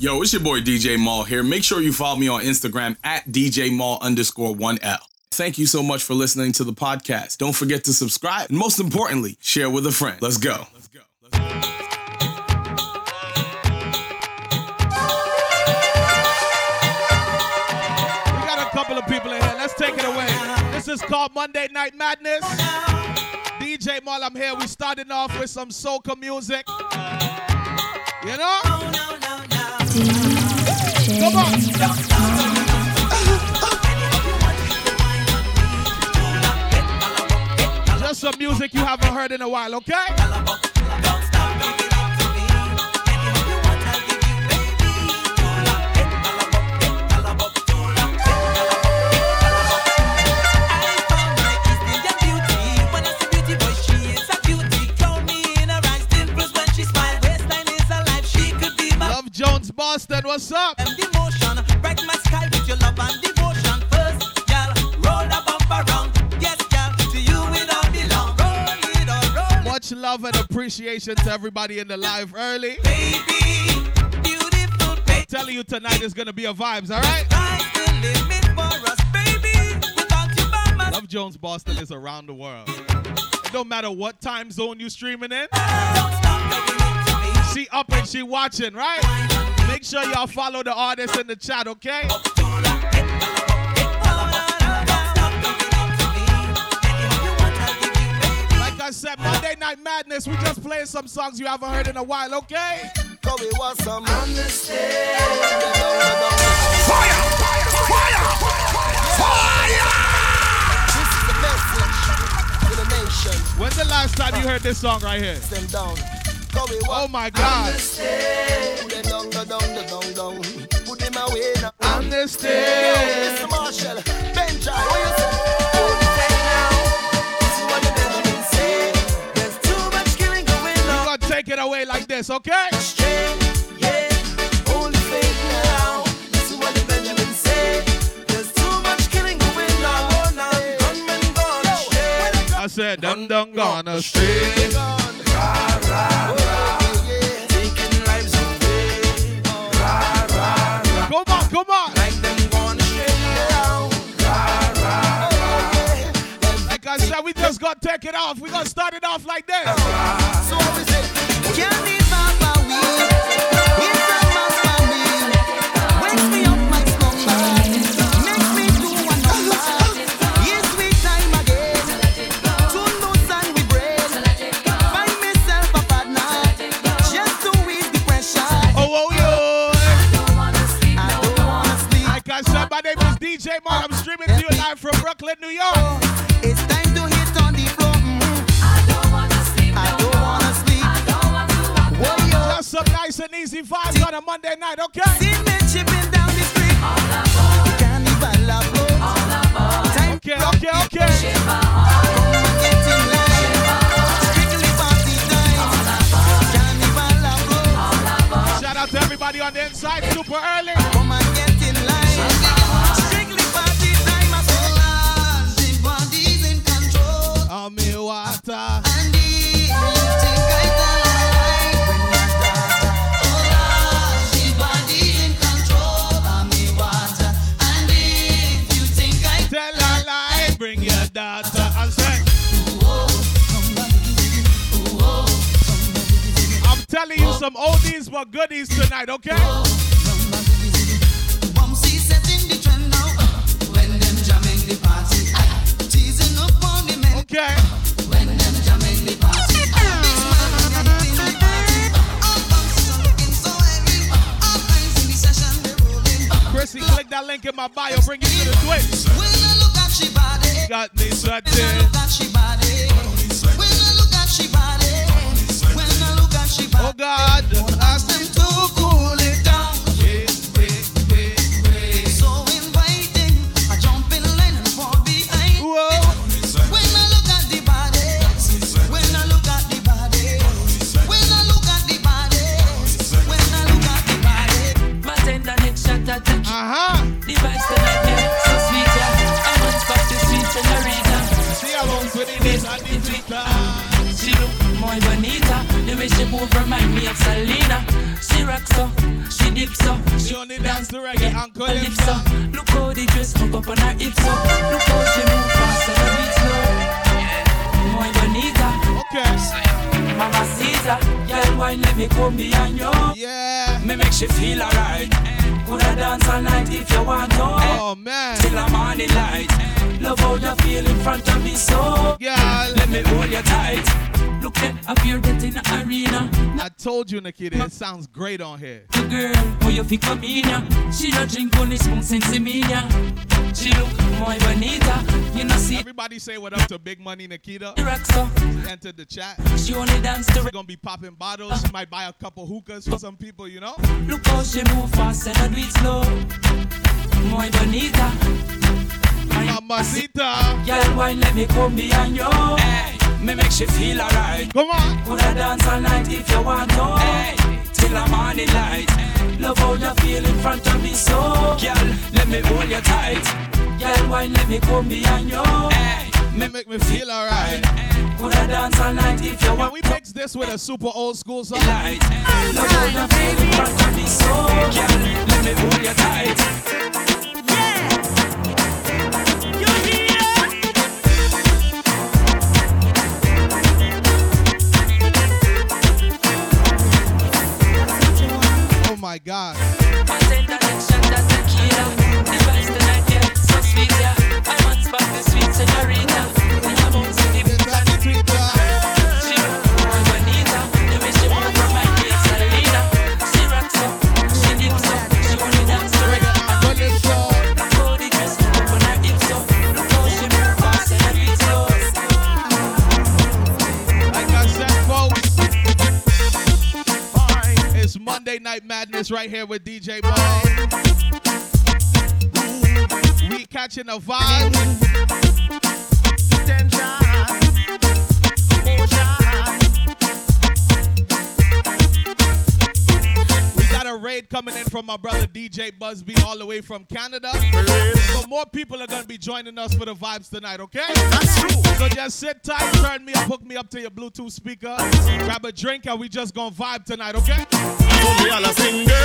Yo, it's your boy DJ Mal here. Make sure you follow me on Instagram at DJ Mal underscore 1L. Thank you so much for listening to the podcast. Don't forget to subscribe. And most importantly, share with a friend. Let's go. Let's go. Let's go. We got a couple of people in here. Let's take it away. This is called Monday Night Madness. DJ Mal, I'm here. We starting off with some soca music. You know? Just some music you haven't heard in a while, okay? Love Jones Boston, what's up? Love and appreciation to everybody in the live early. Telling you tonight is gonna be a vibes, all right? Love Jones Boston is around the world. It don't matter what time zone you streaming in. She up and she watching, right? Make sure y'all follow the artists in the chat, okay? Like I said, Monday Night Madness, we just playing some songs you haven't heard in a while, okay? So we want some This is the message to the nation. When's the last time you heard this song right here? Them down. Oh my God. Understand. Mr. Marshall, what you say? Take it away like this, okay? Yeah. Hold it tight now. This is what the Benjamin say. There's too much killing going on. Now. Gunmen gone straight. I said, dum dum gonna stay. Taking lives away. Come on, come on. Like them gone straight down. Like I said, we just gonna take it off. We gonna start it off like this. So Oh, oh, DJ. I'm streaming to you live from Brooklyn, New York. Nice and easy vibes on a Monday night, okay? See men chipping down the street. Carnival approach. Time Okay, okay, okay. come and get in line. Strictly party time. Carnival approach. Shout out to everybody on the inside, super early. All eyes in the session they rolling. Chrissy, click that link in my bio, bring you to the Twitch. Got me sweating. Oh. God. Move remind me of Selena. She rock so, she the calypso. She only dance to reggae and Calypso. calypso. Look how the dress hook up on her hips up. Look how she move fast and beat slow. Muy bonita, Okay. mamacita. Girl, why let me come behind you? Yeah. Me make she feel alright. Coulda dance all night if you want to. Oh man. Till the morning light. Love how you feel in front of me so. Girl. Let me hold you tight. Look at up here get in the arena. I told you, Nikita, it sounds great on here. The girl, how you fi come in? She don't drink only spoon since me. She look muy bonita. You know see Everybody say what up to Big Money Nikita. the rock. Enter the chat. She only dance to We're gonna be popping bottles. She might buy a couple hookahs for some people, you know? Look how she move fast and I do it slow. Muy bonita. Mamacita. Girl, why let me come behind you? Hey, me make she feel alright. Come on. Coulda dance all night if you want to. Hey, till the morning light. Love how you feel in front of me so. Girl, let me hold you tight. Girl, why let me come behind you? Hey, me make me feel alright. Coulda dance all night if you Can we mix this with a super old school song? light. Love how you feel in front of me so. Girl, let me hold you tight. My god. Night Madness right here with DJ Mal. We catching a vibe. A raid coming in from my brother DJ Busby all the way from Canada. So more people are gonna be joining us for the vibes tonight, okay? That's true. So just sit tight, turn me up, hook me up to your Bluetooth speaker, grab a drink, and we just gonna vibe tonight, okay? Oh, so me all a sing, girl.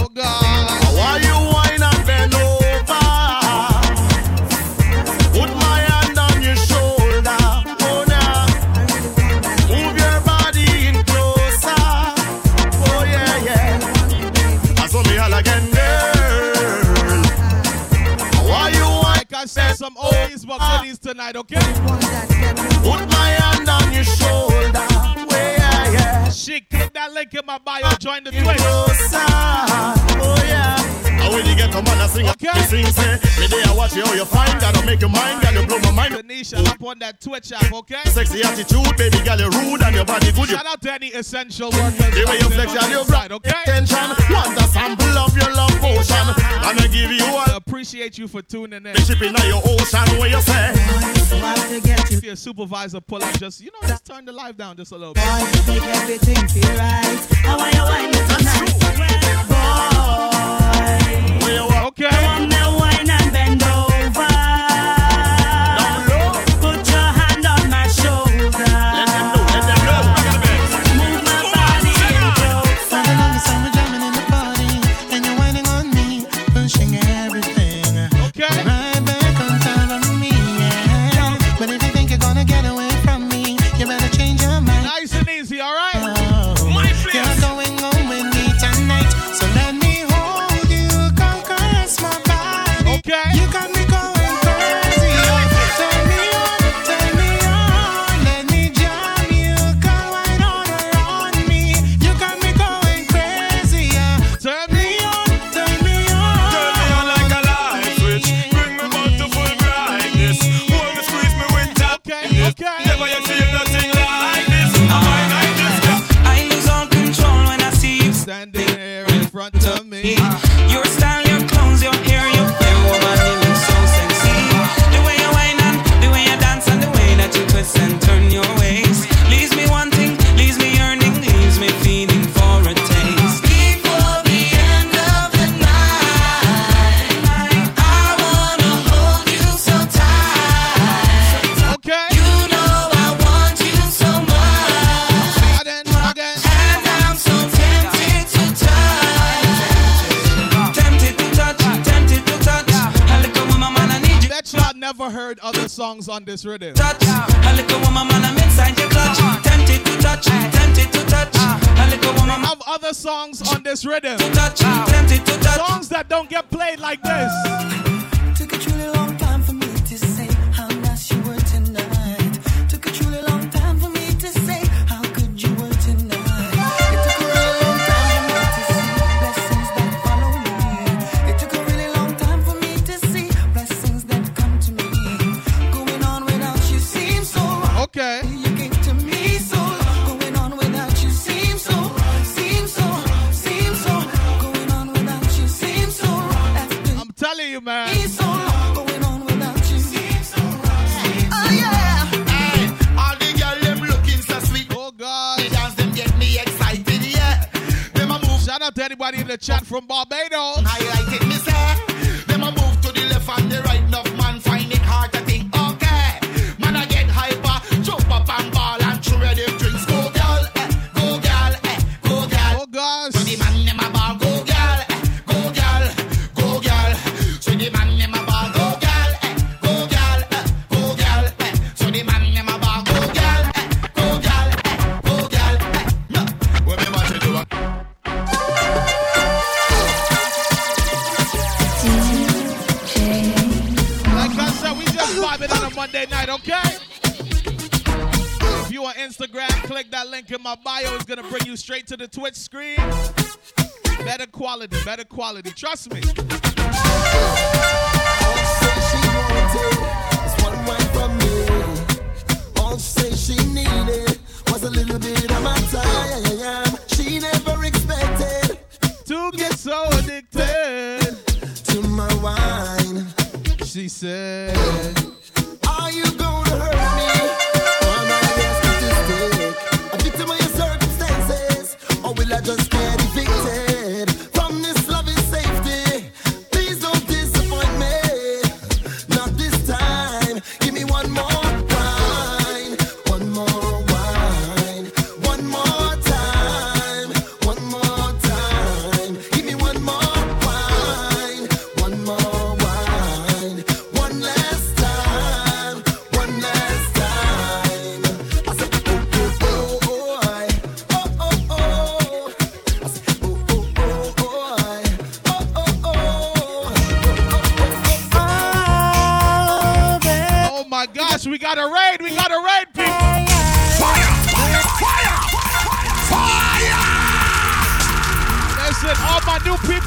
Oh God. Why you and bend some oldies but goodies tonight, okay? Put my hand on your shoulder. Oh, yeah, yeah. Shit, click that link in my bio, join the Twitch. Closer. Oh, yeah. And when you get a man a sing, Okay. he sing, eh? say, me there I watch you how you find, gotta make your mind, gotta blow my mind. Tanisha, hop on that Twitch app, okay? Sexy attitude, baby girl, you rude and your body good. You Shout out to any essential workers. the way you out there flex on and you this side, grab okay? attention. Want a sample of your love potion, and I give you I all appreciate you for tuning in. the shipping on your ocean. Where you say, If your supervisor pull up, just you know, just turn the live down just a little bit. Make everything feel right. I want you wine it tonight. Boy, where you walk Okay. On this rhythm. To the Twitch screen. Better quality, better quality. Trust me.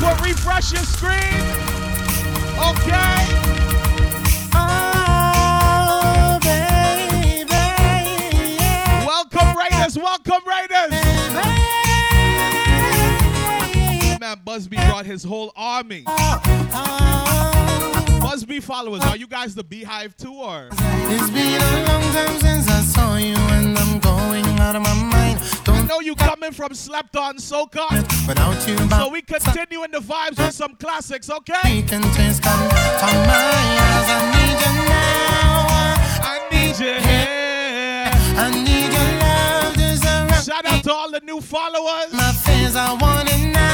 My refresh your screen. Okay. Oh, baby. Welcome, Raiders. Welcome, Raiders. Busby brought his whole army. Busby followers, are you guys the Beehive too, or? It's been a long time since I saw you, and I'm going out of my mind. Don't know you coming from Slept On Soca, without you, so we continue in the vibes with some classics, okay? can taste come to my eyes. I need you now. I need you here. I need your love Shout out to all the new followers. my fears. I want it now.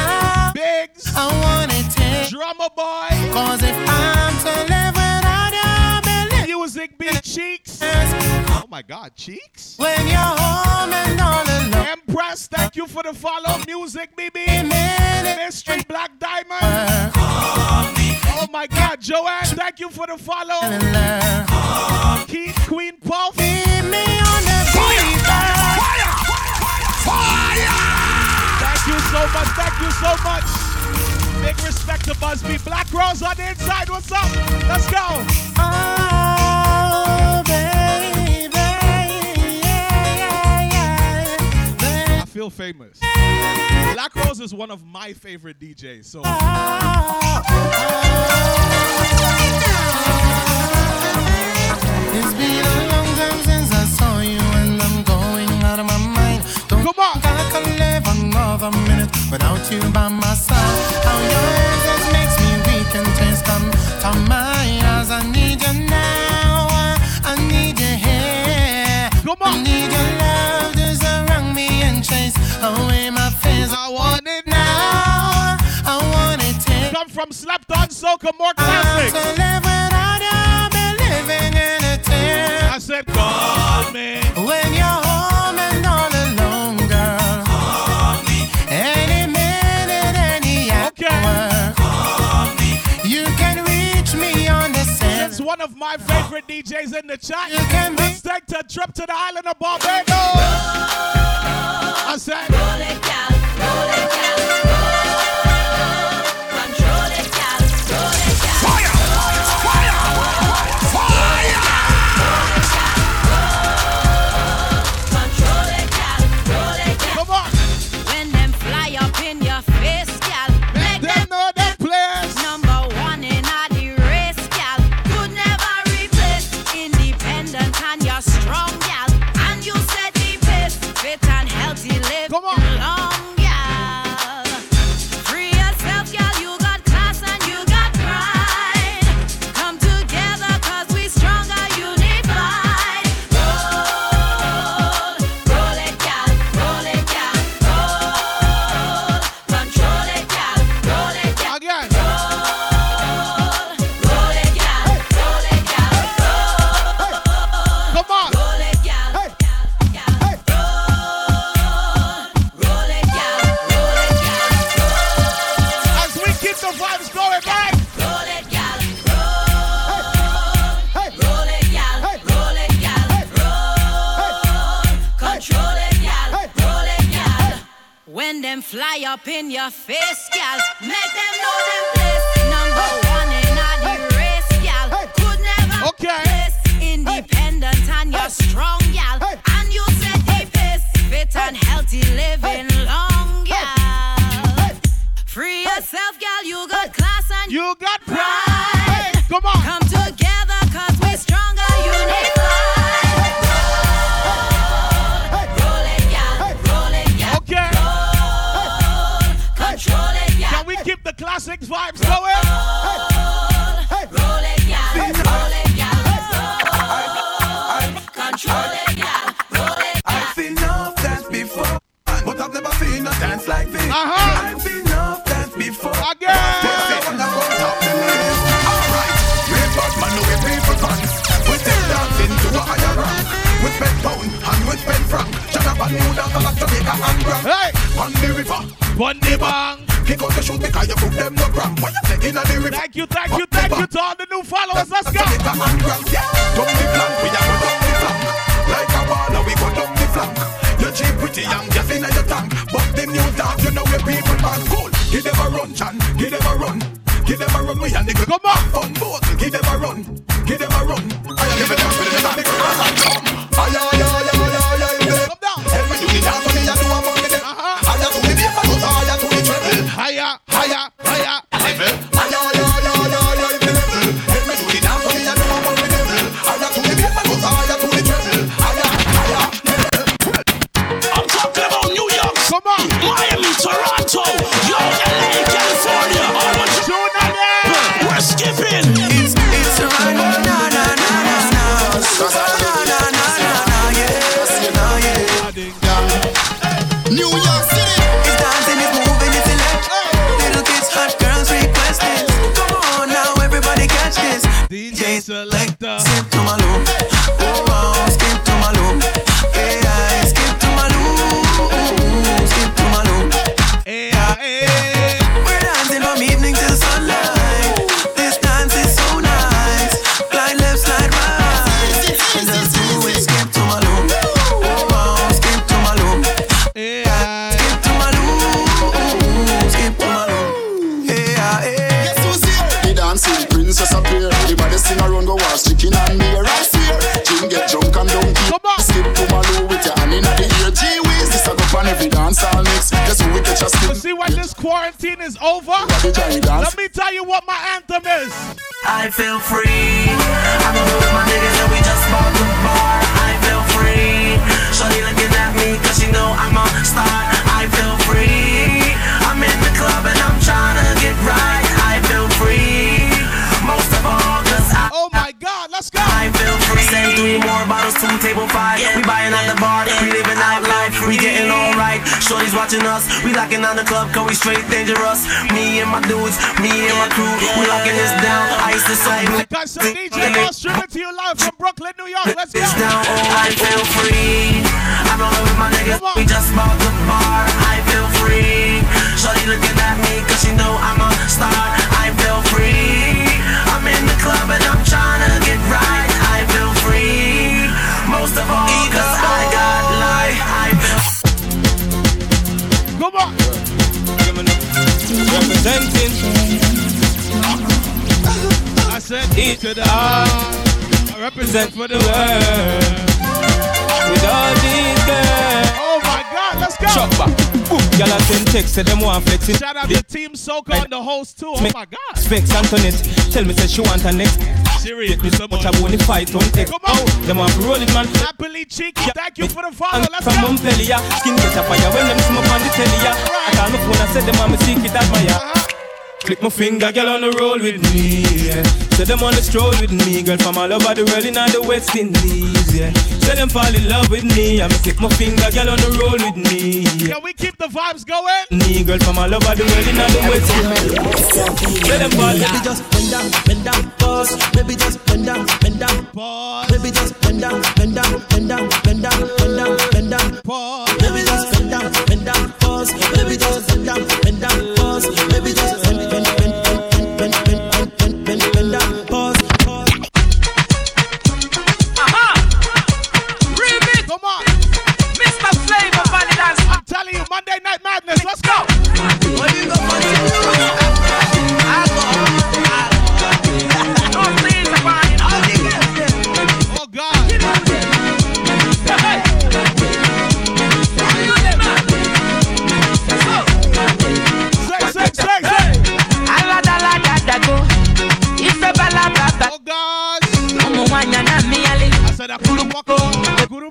Biggs, I want it. Drummer Boy, Cause if I'm to live without you, believe Music Beat Cheeks. Oh my God, Cheeks? when you're home and all alone. Empress, thank you for the follow. Music BB. Mystery Black Diamond. Uh-huh. Oh my God, Joanne, thank you for the follow. Keith Queen Puff. On the beat. Thank you so much. Thank you so much. Big respect to Busby. Black Rose on the inside. What's up? Let's go. Oh, baby. Yeah, yeah, yeah. I feel famous. Black Rose is one of my favorite DJs. So oh, It's been a long time since I saw you, and I'm going out of my mind. Don't Come on. Think I can another minute without you by my side. How your presence makes me weak and tears come to my eyes. I need you now. I need you here. I need your love to surround me and chase away my fears. I want it now. I want it come from Slept On Soca, more I'm one of my favorite DJs in the chat. Let's take a trip to the island of Barbados. I said. up in your face, gal. Make them know them place. Number one in a the race, gal. Could never okay. place. Independent and you're strong, gal. And you set the pace. Fit and healthy living long, gal. Free yourself, gal. You got class and you got on the river, One the bank. He got to shoot because you cook them no gram. Why you say in the river? Thank you, thank you, thank you to all the new followers. Let's go. We are flank. Like a baller, we go down the flank. You cheap pretty young, just in your tank. But the new dog, you know people cool. Give them a run, Give them a run. Give them a run, we. Come on. On board. feel free. watching us. We locking on the club, cause we straight dangerous. Me and my dudes, me and my crew, we locking this down. Ice is so blue. Got some DJ Boss streaming to you live from Brooklyn, New York. Let's go. It's down, oh, I feel free. I'm my we just bought the bar. I feel free. Shorty looking at me, cause she know I'm a star. Representing. I said E to the R. I represent for the world. With all these girls. Oh my God, let's go. Y'all a send text, say them want flexing. Shout out to Team Soca and the host too. Oh my God. Specs Antoinette, tell me say she want her next. Serious. Get me so much I want to fight on text. Come on. Them want to roll it, man. Happily cheeky. Thank you for the follow. Let's from go. Montpellier, yeah. Skin get a fire when them me on the telly. I call my phone and said them want me secret admire. Uh-huh. Click my finger, girl on the roll with me, yeah. Say them on the stroll with me, girl from all over the world in all the West Indies, yeah. Say them fall in love with me, I me click my finger, girl on the roll with me, yeah. Can we keep the vibes going? Me, girl from all over the world in all the West Indies. Say them fall in Baby, just bend down, bend down, pause. Baby, just bend down, bend down. Pause. Baby, just bend down, bend down, bend down, bend down, bend down, bend down. Pause. Baby, just bend down, bend down, pause. Baby, just bend down, bend down, pause. Baby, just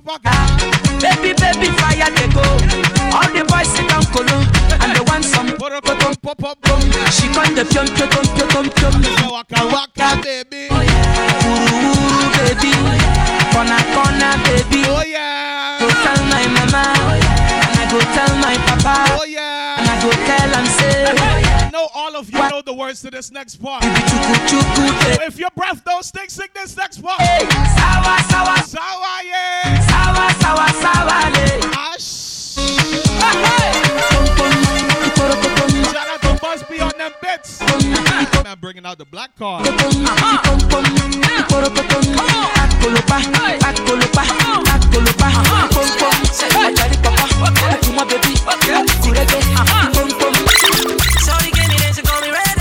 Baby, baby, fire they go. All the boys sit down colo, and they want some. Put up, pop, pop, pop, pop. She come the pium pium pium pium pium. Waka waka, baby. Oh, words to this next part. If your breath don't stink, sing this next part. Sour, sour, sour, yeah. Sour, sour, sour, yeah. Shout out to Busby on them bits. I'm bringing out the black card. Uh-huh. Sorry, give me this and call me red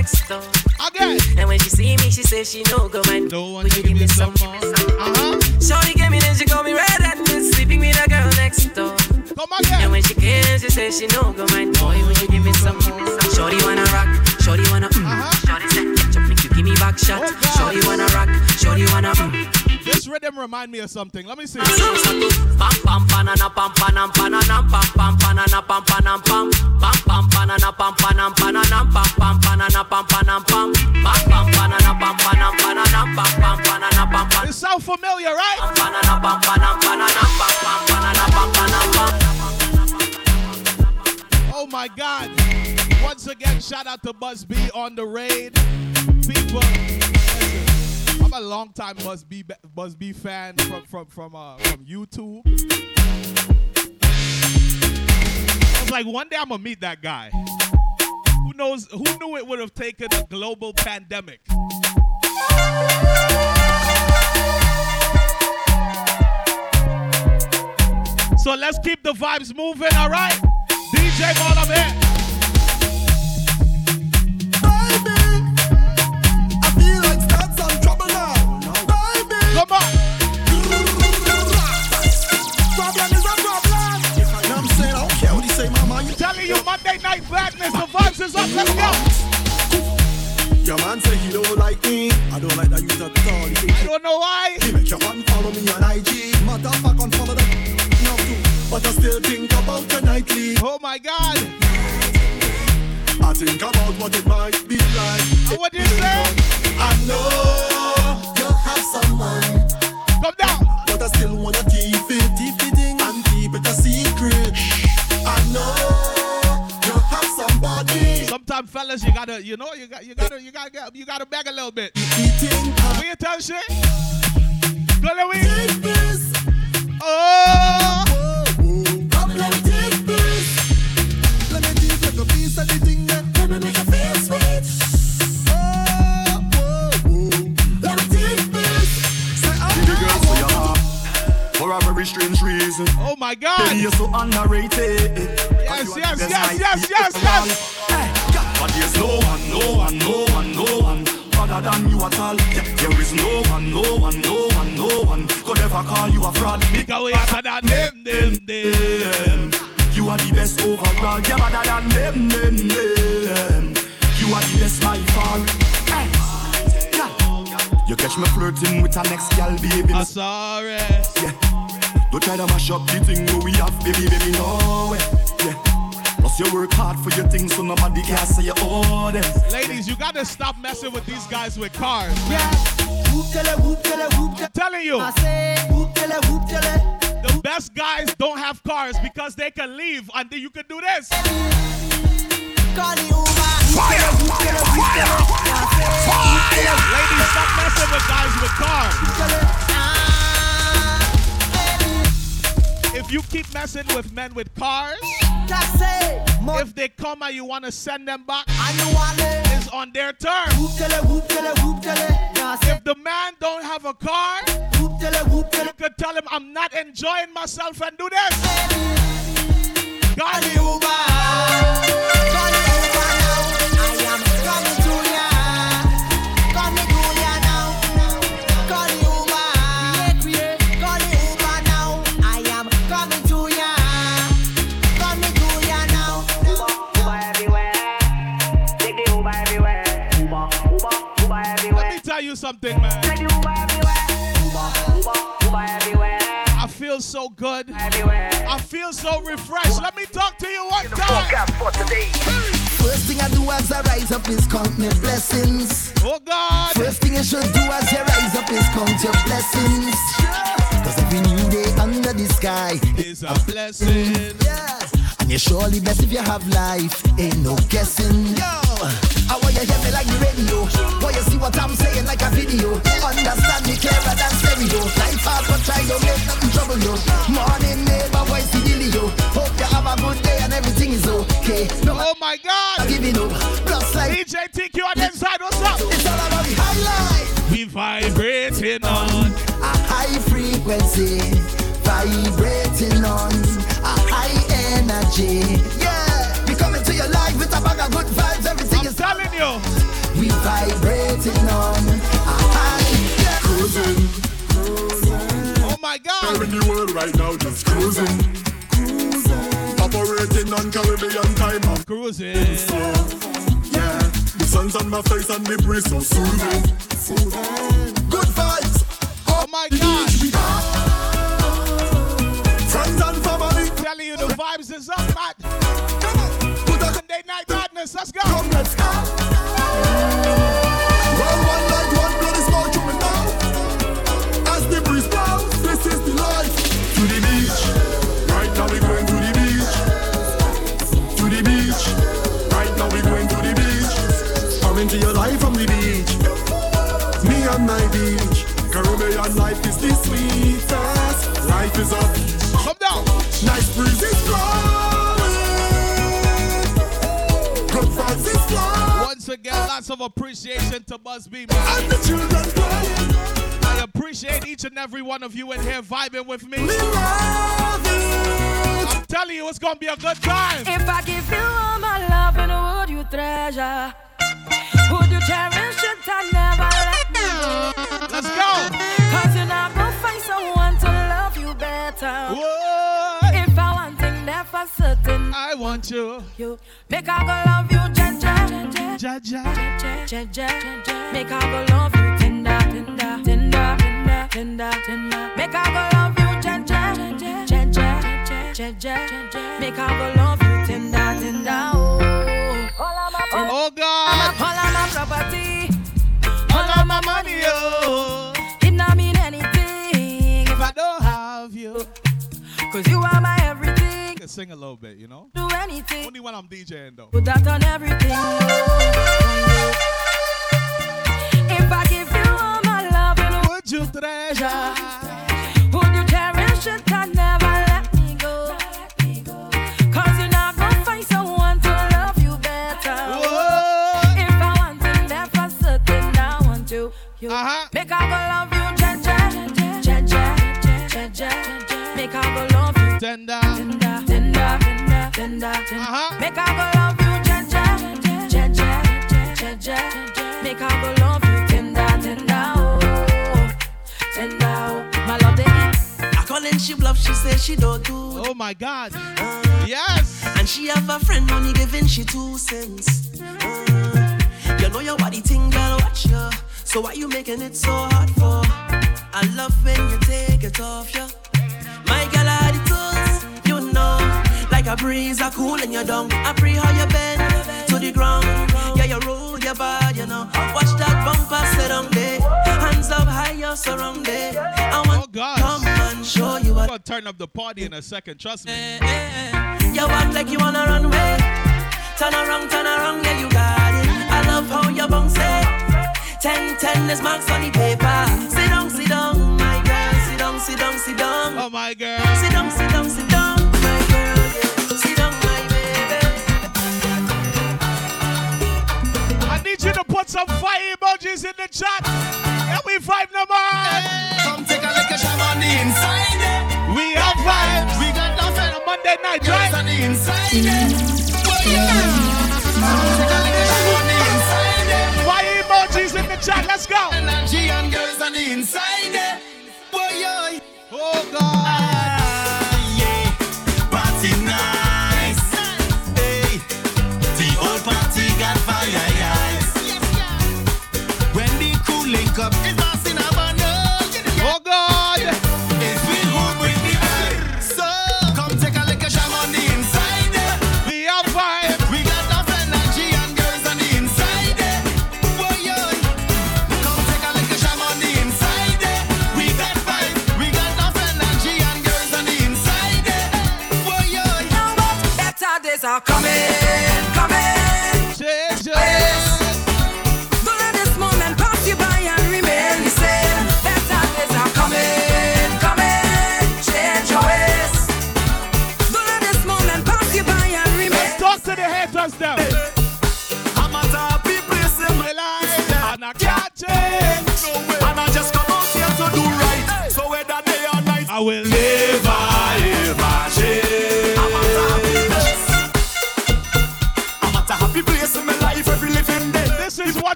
next door. Again. And when she see me, she say she no go mind. Don't want to give me some more. Uh-huh. Shorty gave me then she call me red and sleeping with a girl next door. Come And when she came, she say she no go mind. Boy, will you give me some more? Shorty wanna rock, shorty wanna mm. Shorty say, catch up, make you give me back shot. Oh, God. Shorty wanna rock, shorty wanna mm. This rhythm remind me of something. Let me see. It sounds familiar, right? Oh my God. Once again, shout out to Buzz B on the raid. People. I'm a long time must be Buzz B fan from from from uh, from YouTube. I was like, one day I'm gonna meet that guy. Who knows? Who knew it would have taken a global pandemic? So let's keep the vibes moving, all right? DJ Mal, I'm here. Come on. problem is a problem. You know I'm saying? I don't care what he say, mama. You Telling you Monday Night Madness, the vibes is up. Let's go. Your man say he don't like me. I don't like that you at all. I don't know why. he make your man follow me on IG. Fact, unfollow them. No, too. But I still think about your nightly. Oh my God. I think about what it might be like. And what you say? I know someone, Come down. but I still wanna keep it, keep it in and keep it a secret. I know you have somebody. Sometimes, fellas, you gotta, you know, you got, you gotta, you gotta, get, you gotta beg a little bit. Eating Will you tell shit? Go Louis. take this. Oh. For a very strange reason. Oh my God. you're so underrated. Yes, yes, yes, yes, yes, yes, yes. But there's no one, no one, no one, no one other than you at all. Yeah, there is no one, no one, no one, no one could ever call you a fraud. Because we than them, them, them. You are the best overall. You're better than them, them, them. You are the best by far. Hey. Yeah. You catch me flirting with a next gal, baby. I'm sorry. Yeah. Don't try to mash up the thing where we have, baby, baby, no way. Yeah. Plus you work hard for your things, so nobody can say you owe them. Ladies, you gotta stop messing with these guys with cars. Yeah. Whoop tele, whoop tele, whoop telling you. I say, whoop tele, whoop tele. The best guys don't have cars because they can leave and then you can do this. Call the Uber. Fire! Fire! Fire! Ladies, stop messing with guys with cars. If you keep messing with men with cars, if they come and you want to send them back, it's on their terms. If the man don't have a car, you could tell him, I'm not enjoying myself and do this. God, you something, man. I feel so good. I feel so refreshed. Let me talk to you one time. First thing I do as I rise up is count my blessings. Oh God. First thing you should do as you rise up is count your blessings. Cause every new day under the sky is a blessing. Yeah. And you're surely best if you have life. Ain't no guessing. Yo, you hear me like the radio. Want you see what I'm saying like a video. Understand me clearer than stereo. Life hard but try don't make nothing trouble you. Morning neighbor voice the dealio. Hope you have a good day and everything is okay. No, oh my God. I'm Giving up. Plus like DJ TQ on the inside. What's up? It's all about the highlight. We vibrating on a high frequency. Vibrating We're in the world right now, just cruising. Cruising. Operating on Caribbean time. I'm cruising. So, yeah, the sun's on my face and the breeze so soothing. soothing. Good vibes. Oh my God. Friends and family. Telling you the vibes is up, man. Put a Sunday night madness. Let's go. Come, let's go. Well, one beach. Come your life from the beach. Me and my beach. Caribbean life is the sweetest. Life is a beach. Come down. Nice breeze is blowing. Good vibes is flowing. Once again, lots of appreciation to Buzz B, man. And the children playing. I appreciate each and every one of you in here vibing with me. We love it. I'm telling you, it's gonna be a good time. If I give you all my love, and would you treasure? I want thing there for certain, I want you. you make I go love you. Make I go love you, tender, tender, tender, tender, tender, tender. Make I go love you. Make I go love you, tender, tender. Oh, Oh God. Sing a little bit, you know? Do anything. Only when I'm DJing, though. Put that on everything. If I give you all my love, and Would you treasure? Tender. tender. Make I go love you, Jaja, Jaja, Jaja. Make I go love you, tender, tender, oh, tender. Oh. My love eat. I call and she bluff, she say she don't do. Oh my God. Yes. And she have a friend only giving she two cents. Uh, you know your body thing, girl, watch ya. So why you making it so hard for? I love when you take it off, yeah. My girl, I the you know. Like a breeze, I cool in your dung. I pray how you bend to the ground. Yeah, you roll your body, you know. Watch that bumper sit on there. Hands up high, you're surrounded. I oh, want gosh. come and show you what. I'm gonna turn up the party in a second. Trust me. Eh, eh, eh. You act like you wanna run away. Turn around, turn around, yeah, you got it. I love how you bounce it. Ten, ten, there's marks on the paper. Sit down, sit down, my girl. Sit down, sit down, sit down. Oh my girl. Sit down, sit down, sit down, need you to put some fire emojis in the chat. And we vibe no more. Come take a look at on the inside. We have vibes. We got nothing On Monday night, right? on the inside. Well. Come take a look at Sham on the inside. Fire emojis in the chat. Let's go. Energy and girls on the inside. Oh God.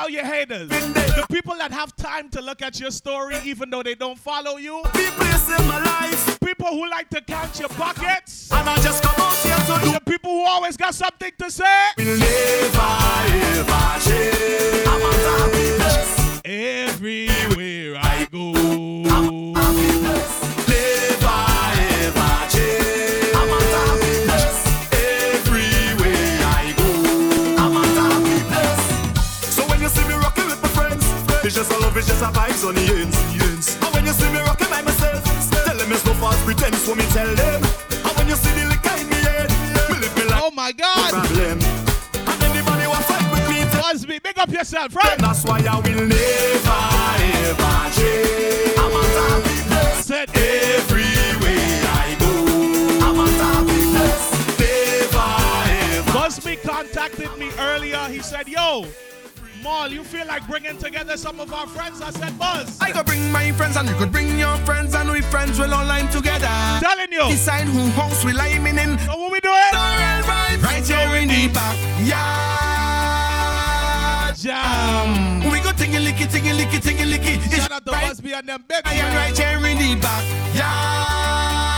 Tell your haters. The people that have time to look at your story even though they don't follow you. Happy place in my life. People who like to count your pockets. And I just come out here to do The people who always got something to say. will never ever change. I'm at a happy place. Everywhere I go. Never it's just a love, it's just a vibes on the ends. And when you see me rocking by myself, tell them it's no false pretense when me tell them. And when you see the liquor in me head, me live me life Oh my God. problem. And anybody who fight with me, tell Busby, big up yourself, right? that's why I will never ever change. I'm a happy place. Said Everywhere I go, I'm a place. Never ever. Busby contacted me earlier. He said, Yo, Mal, you feel like bringing together some of our friends? I said, Buzz. I could bring my friends and you could bring your friends and we friends will all line together. Telling you. Decide who house we liming in. So what we doing? Right here in the back. Yeah. Jam. We go tingy licky, tingy licky, tingy licky. It's Shout out to right. Busby and them big I am right here in the back. Yeah.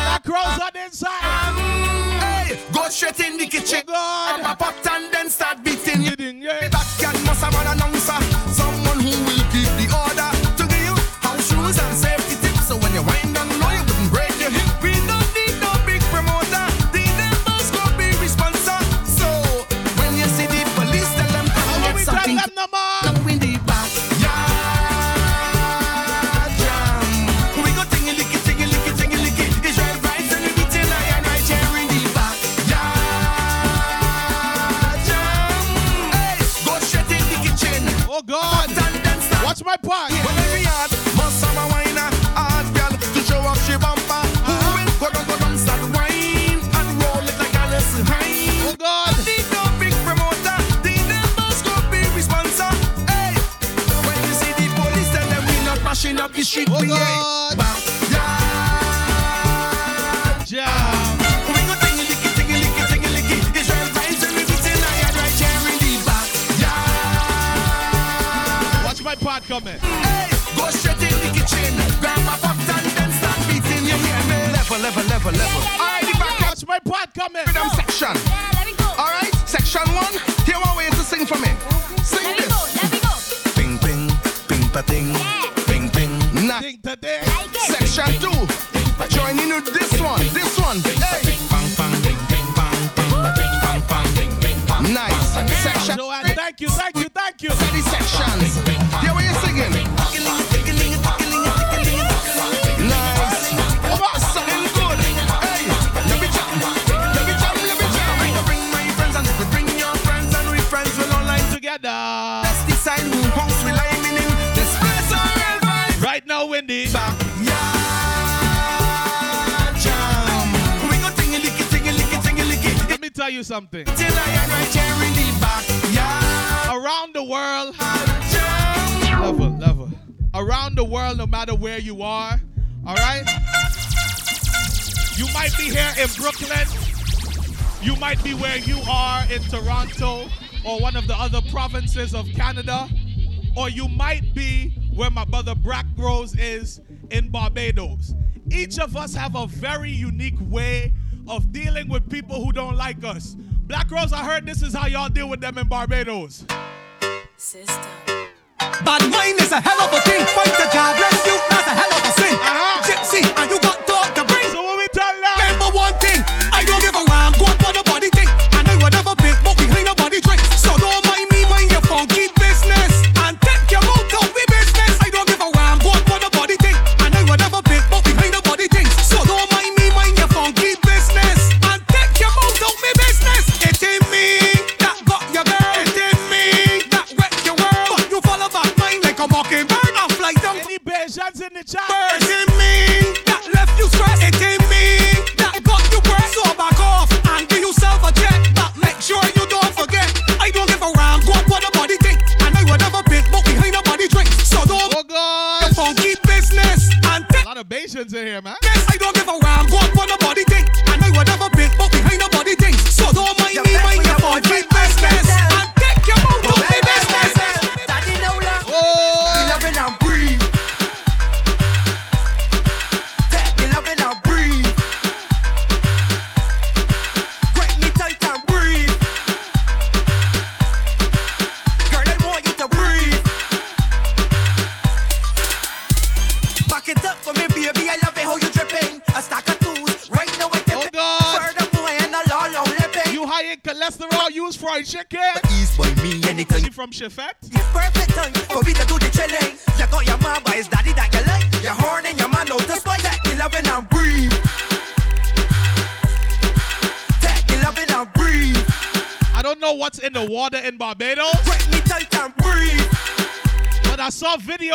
That crows on the inside. Um, hey, go straight in the kitchen. Oh, Have a pot and then start beating. Someone street oh we God. Yeah. We go tingy licky, tingy licky, tingy licky. And I had. Yeah. Watch my part coming. Hey, go straight in the kitchen. Grab my popcorn, then start beating. You hear me? Level, level, level, level. Yeah, yeah, All right, back. Watch my part coming. Rhythm section. Yeah, let me go. All right, section one. Here one way to sing for me. you something. Around the world, level, level. Around the world, no matter where you are, all right? You might be here in Brooklyn. You might be where you are in Toronto or one of the other provinces of Canada. Or you might be where my brother Black Rose is in Barbados. Each of us have a very unique way of dealing with people who don't like us. Black Rose, I heard this is how y'all deal with them in Barbados. Sister. Bad wine is a hell of a thing. Fight the job, let's you, that's a hell of a sin. Uh-huh. Gypsy, and you got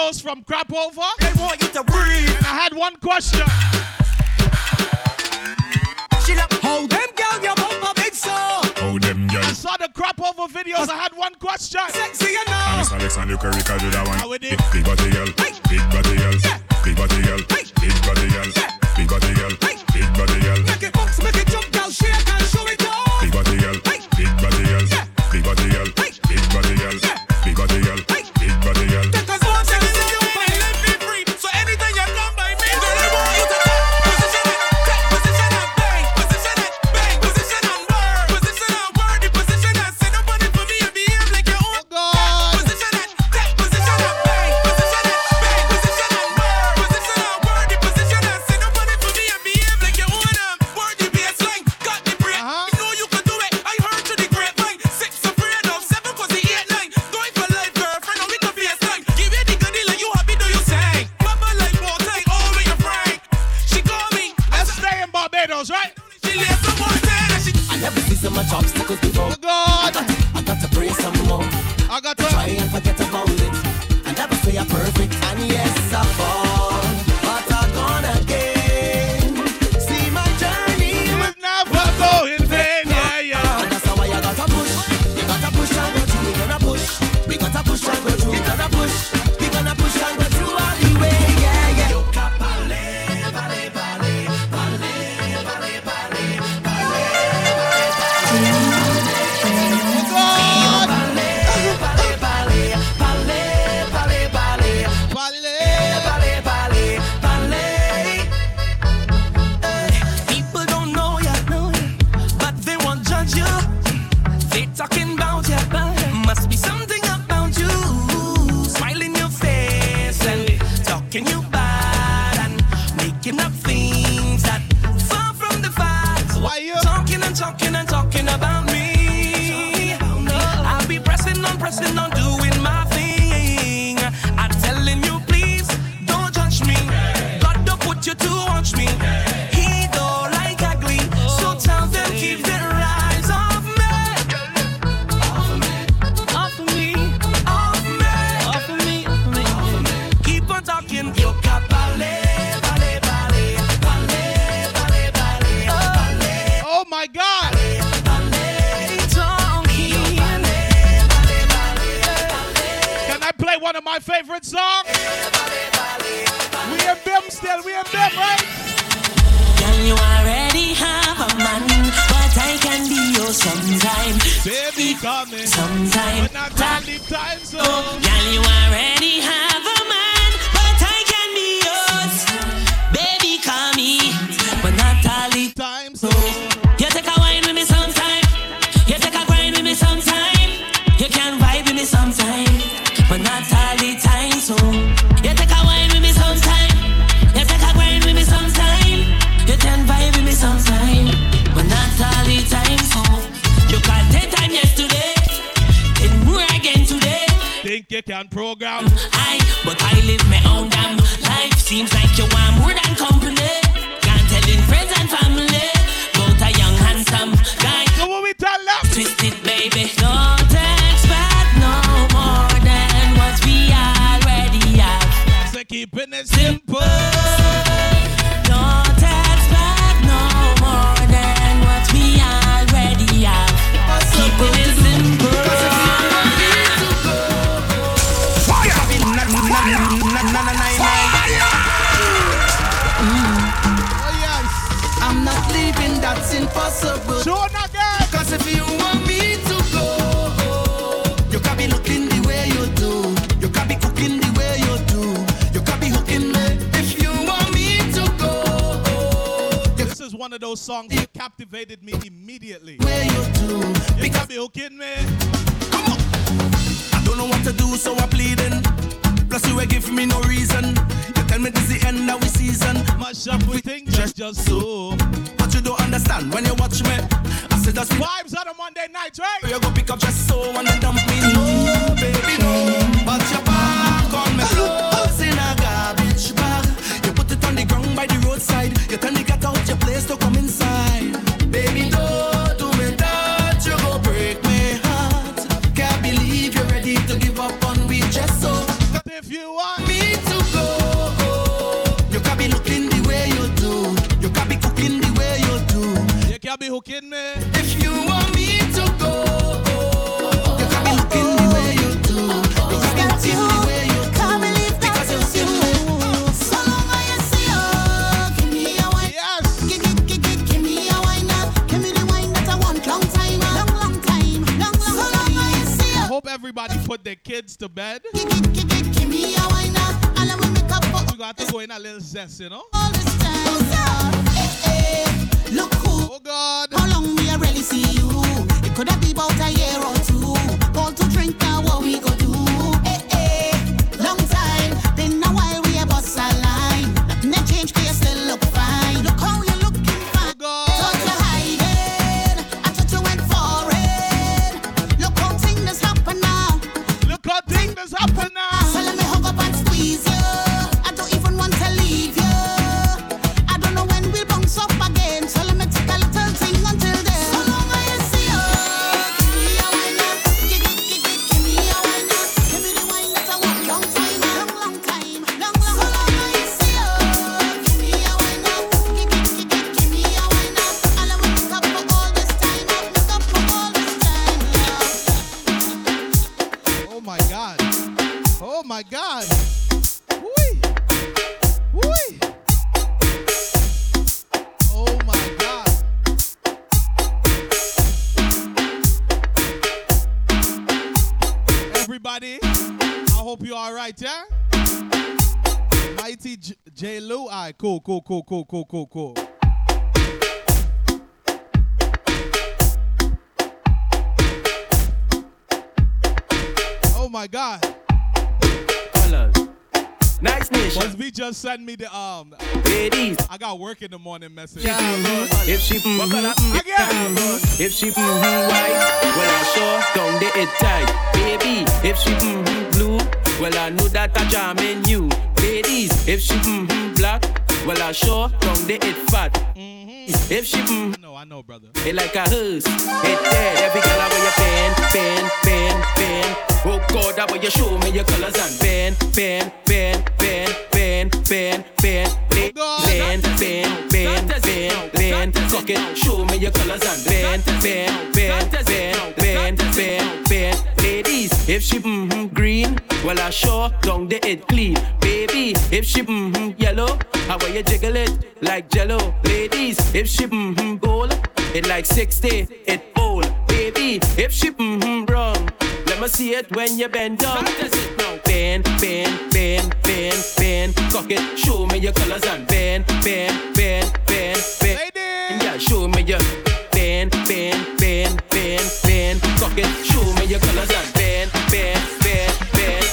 girls from Crapover. They want you to breathe. And I had one question. I'm not leaving, that's impossible. Sure, not good. Cause if you want me to go, you can be looking the way you do. You can be cooking the way you do. You can be hooking me. If you want me to go, This is one of those songs that captivated me immediately. Where you do. You can be hooking me. Come on. I don't know what to do, so I'm pleading. Plus, you give me no reason. You tell me this the end of the season. Mash up with things just, just so. But you don't understand when you watch me. I said that's Vibes on a Monday night, right? You go pick up just so and then dump me. No, baby, no. But your back on me clothes in a garbage bag. You put it on the ground by the roadside. You tell me get out your place to come inside. Kids to bed. Give, me a wine now. We got to go in a little zest, you know? all this time. Eh, Look who. Oh God. How long we really see you? It could have been about a year or two. Call to drink now, what we go do? Eh, eh, long time. Been a while we a line. Nothing a change, 'cause you still look fine. Look cool, cool, cool, cool, cool. Oh my God. Nice nation. Must be just sent me the um. Ladies. I got work in the morning message. If she mm, mm, if she mm, white, well I sure don't get it tight. Baby, if she mm, blue, well I know that I jam in you. Ladies, if she mm, black, well I sure don't get it fat. If she mm, no, I know, brother. It like a hearse, it dead. Every girl I wear your pen, pen, pen, pen. Oh God, wear you show me your colors and pen, pen, pen, pen, pen, pen. Pen, pen, pen, pen, pen. Cock it, show me your colors and pen, pen, pen, pen, pen, pen, pen. Ladies, if she mm green, well I sure don't get clean. Baby, if she mm-hmm yellow, how will you jiggle it like jello? Ladies, if she mm-hmm gold, it like 60, it old. Baby, if she mm-hmm me see it when you bend down. Does it now? Bend, bend, bend, bend, bend. Cock it, show me your colors and bend, bend, bend, bend, bend. Yeah, show me your bend, bend, bend, bend, bend. Cock it, show me your colors and bend, bend, bend, bend.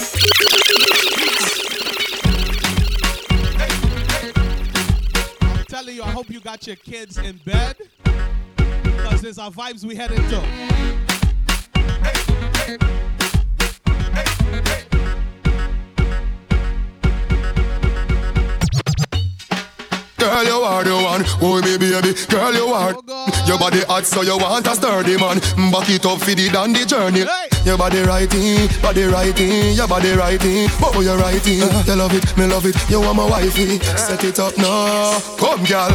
I'm telling you, I hope you got your kids in bed. Because there's our vibes we headed to. Girl, you are the one. Oh, me baby. Girl, you are. Oh, your body hot, so you want a sturdy man. Back it up for the dandy journey. Your body righty, body righty, your body righty. Oh, you righty. Uh-huh. You love it, me love it. You want my wifey. Set it up now. Come, girl.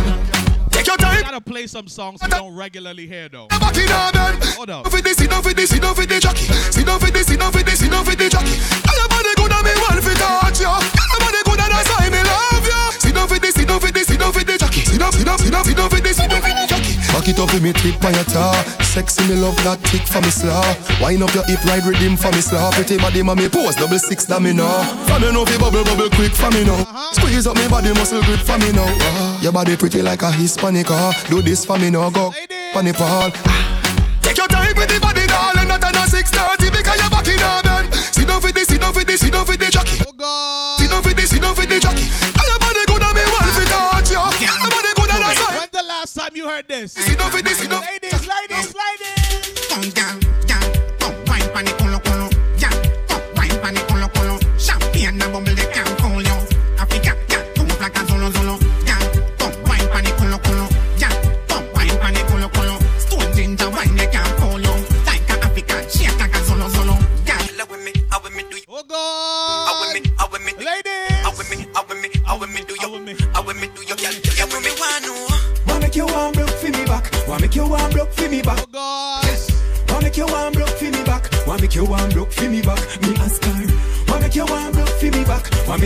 Take your time. gotta play some songs we don't regularly hear though. Back it up, man. Hold up. Don't fit this, sit down for this, sit down for the jockey. Sit down for this, sit down for this, sit down for the jockey. All your body good and me want fi touch you. All your body good and that's why me love you. Sit down for this, sit down for this, sit down for the jockey. Sit down, sit down, sit down, sit down for this, sit down for the jockey. Back it up with me tip on your tar. Sexy me love that tick for me slaw. Wind up your hip, ride rhythm for me slaw. Pretty body, mommy pose double six that me know. For me know fi bubble bubble quick for me now. Squeeze up me body muscle grip for me now. Ah, Your body pretty like a Hispanic. ah. Do this for me now, go. Funny Paul. Take your time with the body, darling, not on a 630 because you're back in. Sit down for this, sit down for this, sit down for the jockey. Sit down for this, sit down for the jockey. Last time you heard this? Sit down for this, sit down. Ladies, ladies, ladies.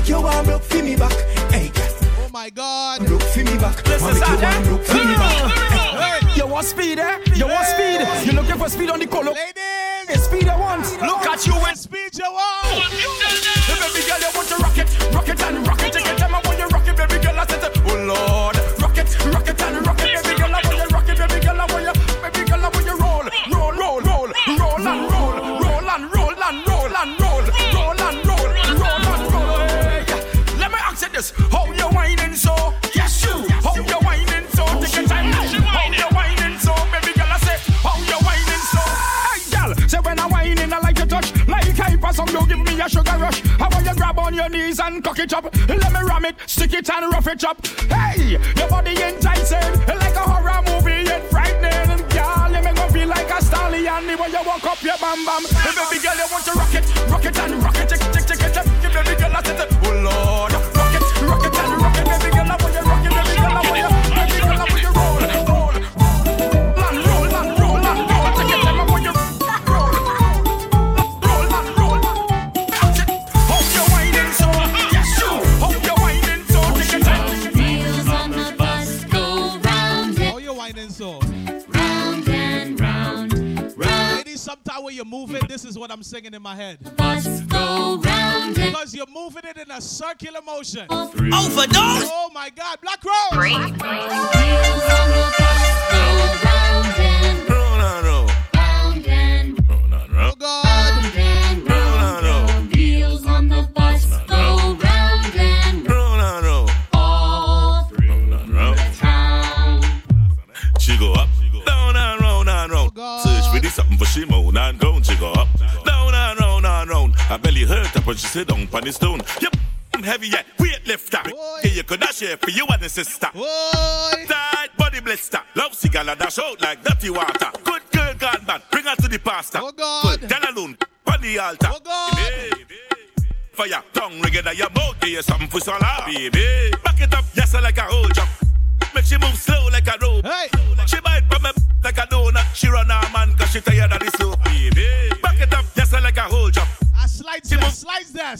Make you warm broke for me back. Hey, Oh my God. broke for me back. Wanna make you warm for me back. You want speed, eh? You want speed? You looking for speed on the color? Ladies, hey, speed I want. Look at you and and rough it up. Hey, your body enticing like a horror movie. It's frightening, girl. You make me feel like a stallion. The way you walk up your bam bam. Hey, baby girl, you want to singing in my head. Bus go round and Because you're moving it in a circular motion. Overdose. Oh my God, Black Rose. Wheels on the bus go round Her belly hurt up when she down on the stone. Yep, I'm heavy yet, weight lifter. Hey, you could dash here for you and the sister. Tight body blister. Love cigar dash out like dirty water. Good girl God man, bring her to the pastor. Oh God. Put girl alone on the altar. Oh God. Fire, tongue ring out your mouth, give you something for swallow. Ah, baby, back it up, yes, I like a whole jump. Make she move slow like a rope. Hey. She bite from me like a donut. She run her man cause she tired of the soap. Baby, back it up, yes, I like a whole. I Slice that, slice that.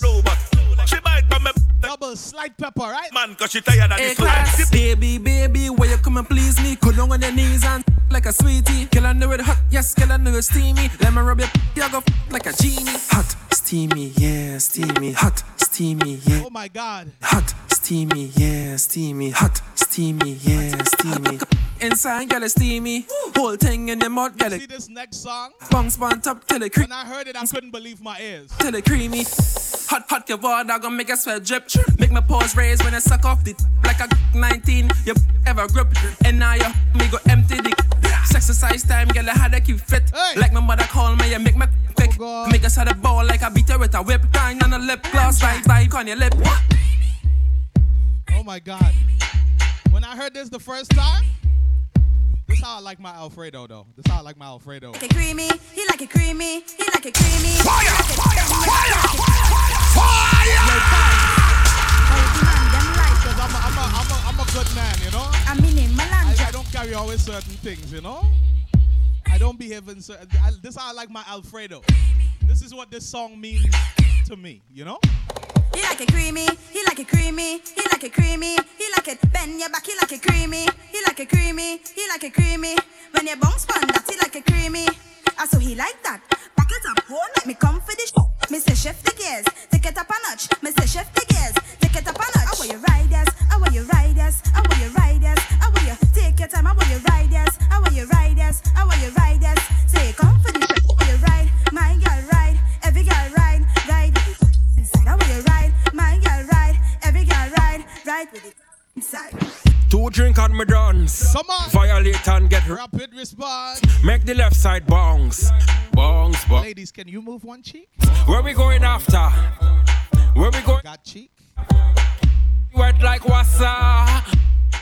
She bite from me Double slide pepper, right? man cause she tired of Hey, the eh, class. Baby, baby, where you come and please me? Go down on your knees and like a sweetie. Girl, I know it hot, yes, girl, I know it steamy. Let me rub your you go like a genie. Hot, steamy, yeah, steamy. Hot, steamy, yeah. Oh my God. Hot, steamy, yeah, steamy. Hot, steamy, yeah, steamy. Inside, girl, it's steamy. Whole thing in the mud, girl, See this next song? bounce on top till it creep. When I heard it, I couldn't believe my ears. till it creamy. Hot, hot, your water gonna make a sweat drip. Make my paws raise when I suck off the like a 19. You ever grip, and now you me go empty the exercise time, girl. I had to keep fit. Like my mother call me, you make me quick. Oh, make us had a ball like I beat her with a whip. Grind on a lip gloss, right, right on your lip. Oh my God. When I heard this the first time, this how I like my Alfredo though. This how I like my Alfredo. Like it creamy, he like it creamy, he like it creamy. Fire! Fire! Because I'm a, I'm, a, I'm, a, I'm a good man, you know? I mean in I, I don't carry always certain things, you know? I don't behave in certain. I, this how I like my Alfredo. This is what this song means to me, you know? Like it creamy, he like it creamy, he like it creamy, he like it bend your back, he like it creamy, he like it creamy, he like it creamy. When you bounce pon that, he like it creamy. Ah, so he like that. Back it up, hold let me come for the show. Me say shift the gears, take it up a notch. Me say shift the gears, take it up a notch. I want you riders, I want you riders, I want you riders, I want you take your time, I want you riders, I want you riders, I want you riders. Say come for the I you ride, my girl ride, every girl ride. Ride, ride with it inside. Two drink on me dance. Come on. Violate and get Rapid response. Make the left side bounce. Bounce, bounce. Ladies, can you move one cheek? Where we going after? Where we going? Got cheek. Wet like wassa.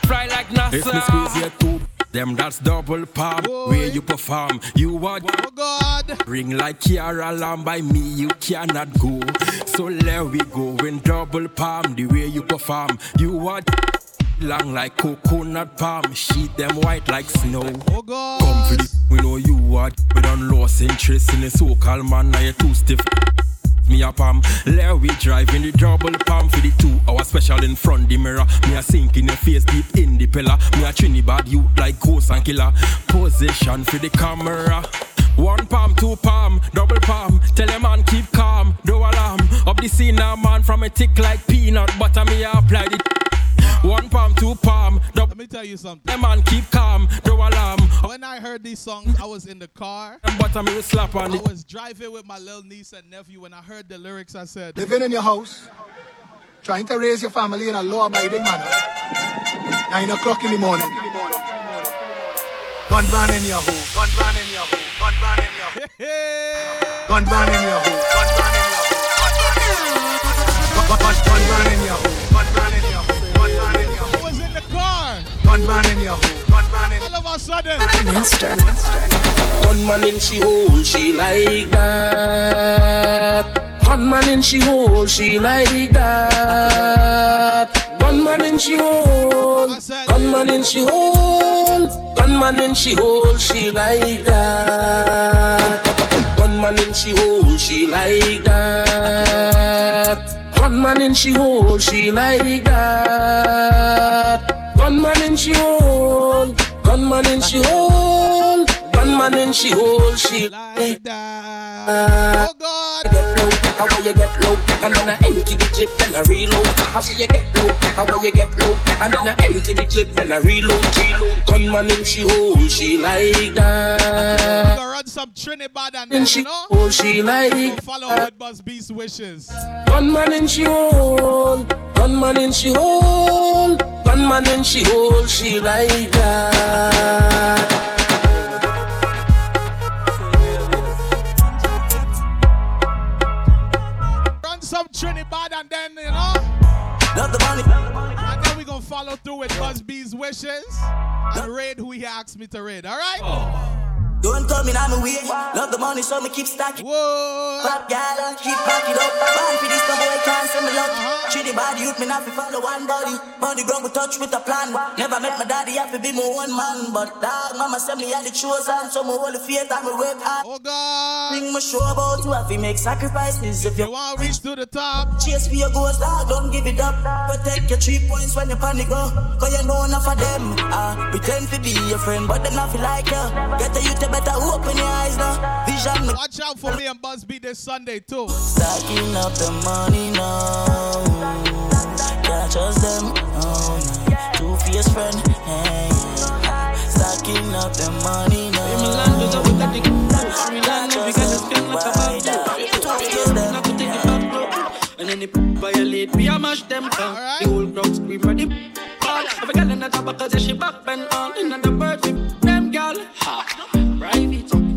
Fly like NASA. If me squeeze your two, them that's double palm. Where you perform, you are. Oh God. Ring like Kiara Lamb by me, you cannot go. So there we go in double palm. The way you perform, you are. Long like coconut palm, sheet them white like snow. Oh God. Come for the, we know you are. We done lost interest in the so-called man, now you too stiff. Me a palm, there we drive in the double palm for the two hour special in front the mirror. Me a sink in your face deep in the pillar. Me a Trinidad you like ghost and killer. Position for the camera. One palm, two palm, double palm. Tell a man keep calm, no alarm. Up the scene now, man, from a tick like peanut butter. Me apply the one palm, two palm, double. Let me tell you something. The man keep calm, no alarm. When I heard these songs, I was in the car. Butter me will slap on I it. was driving with my little niece and nephew. When I heard the lyrics, I said, Living in your house, trying to raise your family in a law-abiding manner. Nine o'clock in the morning. Gun ban in your home. Gun ban in your home. Gun ban in your home. Gun ban in your home. Gun ban in your home. Gun ban- gun ban in your home. Gun ban in your home. Car. Gun ban in your home. Gun ban in All of a sudden, Gunman in she hole, she like that. Gunman in she hole, she like that. Gunman in she hole, gunman in she hole, gunman in she hole, she like that. Gunman in she hole, she like that. Gunman in she hole, she like that. Gunman in she hole, gunman in she hole, gunman in she hole, she like that. Oh, oh God. Get low, how will you get low? And then I empty the clip and I reload. How will you get low? How will you get low? And then I empty the clip and I reload. reload. Gunman in she hole, she like that. gonna run some Trinidad and then, she you know, hole, she like follow Hood Buzz Beast wishes. Gunman in she hole, gunman in she hole, gunman in she hole, she like that. Run some Trinidad and then, you know, Not the money. and then we gonna follow through with Buzz B's wishes and raid who he asked me to raid. All right. Oh. Don't come in on my way. Love the money, so me keep stacking. Whoa. Pop gal, keep back it up. Born for this, no boy can't send me luck. Treat the body, youth, me not fi follow one body. Money ground, we touch with a plan. Never met my daddy, have to be my one man. But dog, mama said me had the chosen, so me hold the faith and me work hard. Oh God. Bring me show about you have to make sacrifices. If you want to reach to the top, chase for your goals, dog, don't give it up. Protect your three points when you panic go. Cause you know enough of them. Ah, pretend to be your friend, but them not feel like you. Get the youth, you better open your eyes now. Vision me. Watch out for me and Busby this Sunday too. Stacking up the money now. Can't trust them. Oh, no. Two fierce friend. Hey, yeah. Stacking up the money now. Can't trust them. Why that? Two fierce them. And then they violate me, I mash them down. The whole crowd scream for the ball. If a girl in the top because she back bend on. In the bird, them girl. Ha.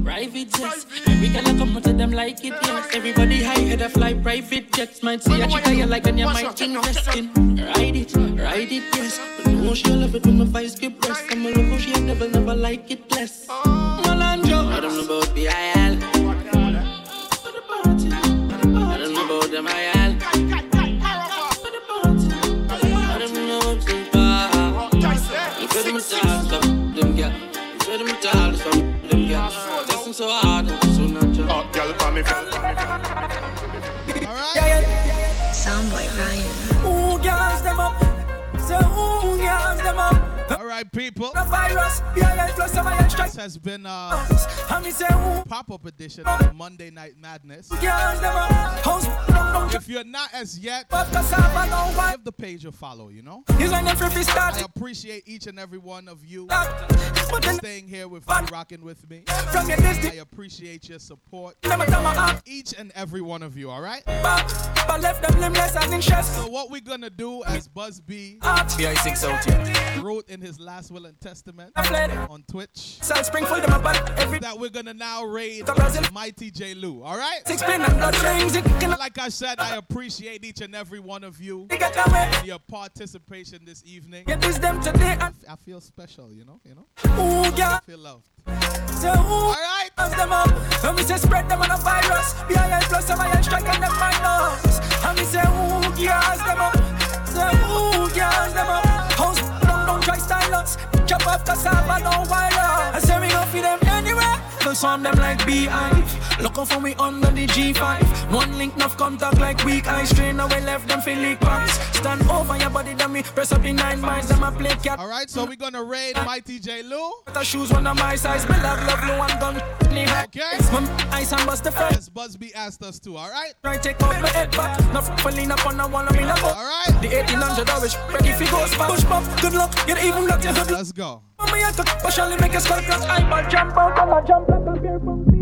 Private, jets. Every girl I come to them like it, yes. Everybody high head a fly private jets. Might see a chick you like and you might invest in. Ride it, ride it, yes. But no, she'll love it when my vice get breast. I'm a love how she never, never like it less. Melanjo. I don't know about the IL. I don't know about them IL. So hard, so natural. Oh, girl, for me, Soundboy Ryan. Ooh, girls, them up. Say, ooh, girls, them up. All right, people. The virus, yeah, yeah, plus some iron strike. This has been uh, And me say, ooh, pop-up edition of Monday Night Madness. girls, them up. House, don't, don't, If you're not as yet, But cassava, no wine. give the page a follow. You know. He's like them free start. I appreciate each and every one of you But then, staying here with me, rocking with me. from your distance, I appreciate your support. never tell my heart. Each and every one of you. All right. But, but left them limbless and in stress. So what we're gonna do, as Buzz B BI6 out here. wrote in his last will and testament on Twitch, Salt Springfield, them up every that we're gonna now raid The Mighty J. Lou. All right. six pin and blood rings. It can Like I said, I appreciate each and every one of you get that way. and your participation this evening. Get this them today and I feel special, you know. You know. Ooh, girl. I feel loved. Say, ooh, All right. Them up. Me say spread them on a virus. BIL plus some iron strike and them minus. And me say girls them up. Say girls them up. House don't don't try style us. Chop off cassava no wire. I say we gon' feed them anywhere. Don't swarm them like beehive. Looking for me under the G5. One link enough contact like weak eye. Strain away left them feel leak pants. Stand over your body, me press up the nine miles. Them a play cat. All right. So we're gonna raid Mighty J. Lou. The shoes one of my size. Me love love blue and gun. Okay. Ice and bust the. As Busby asked us to. All right. Try take off my head back. No falling up on the wall, I'm in a boat. All right. The 1800 hours, ready if you go spot. Push pop, good luck, get even got your hood. Let's go. Mommy, I took, surely make a skull crack. Eyeball jump out, I jump like a pizza.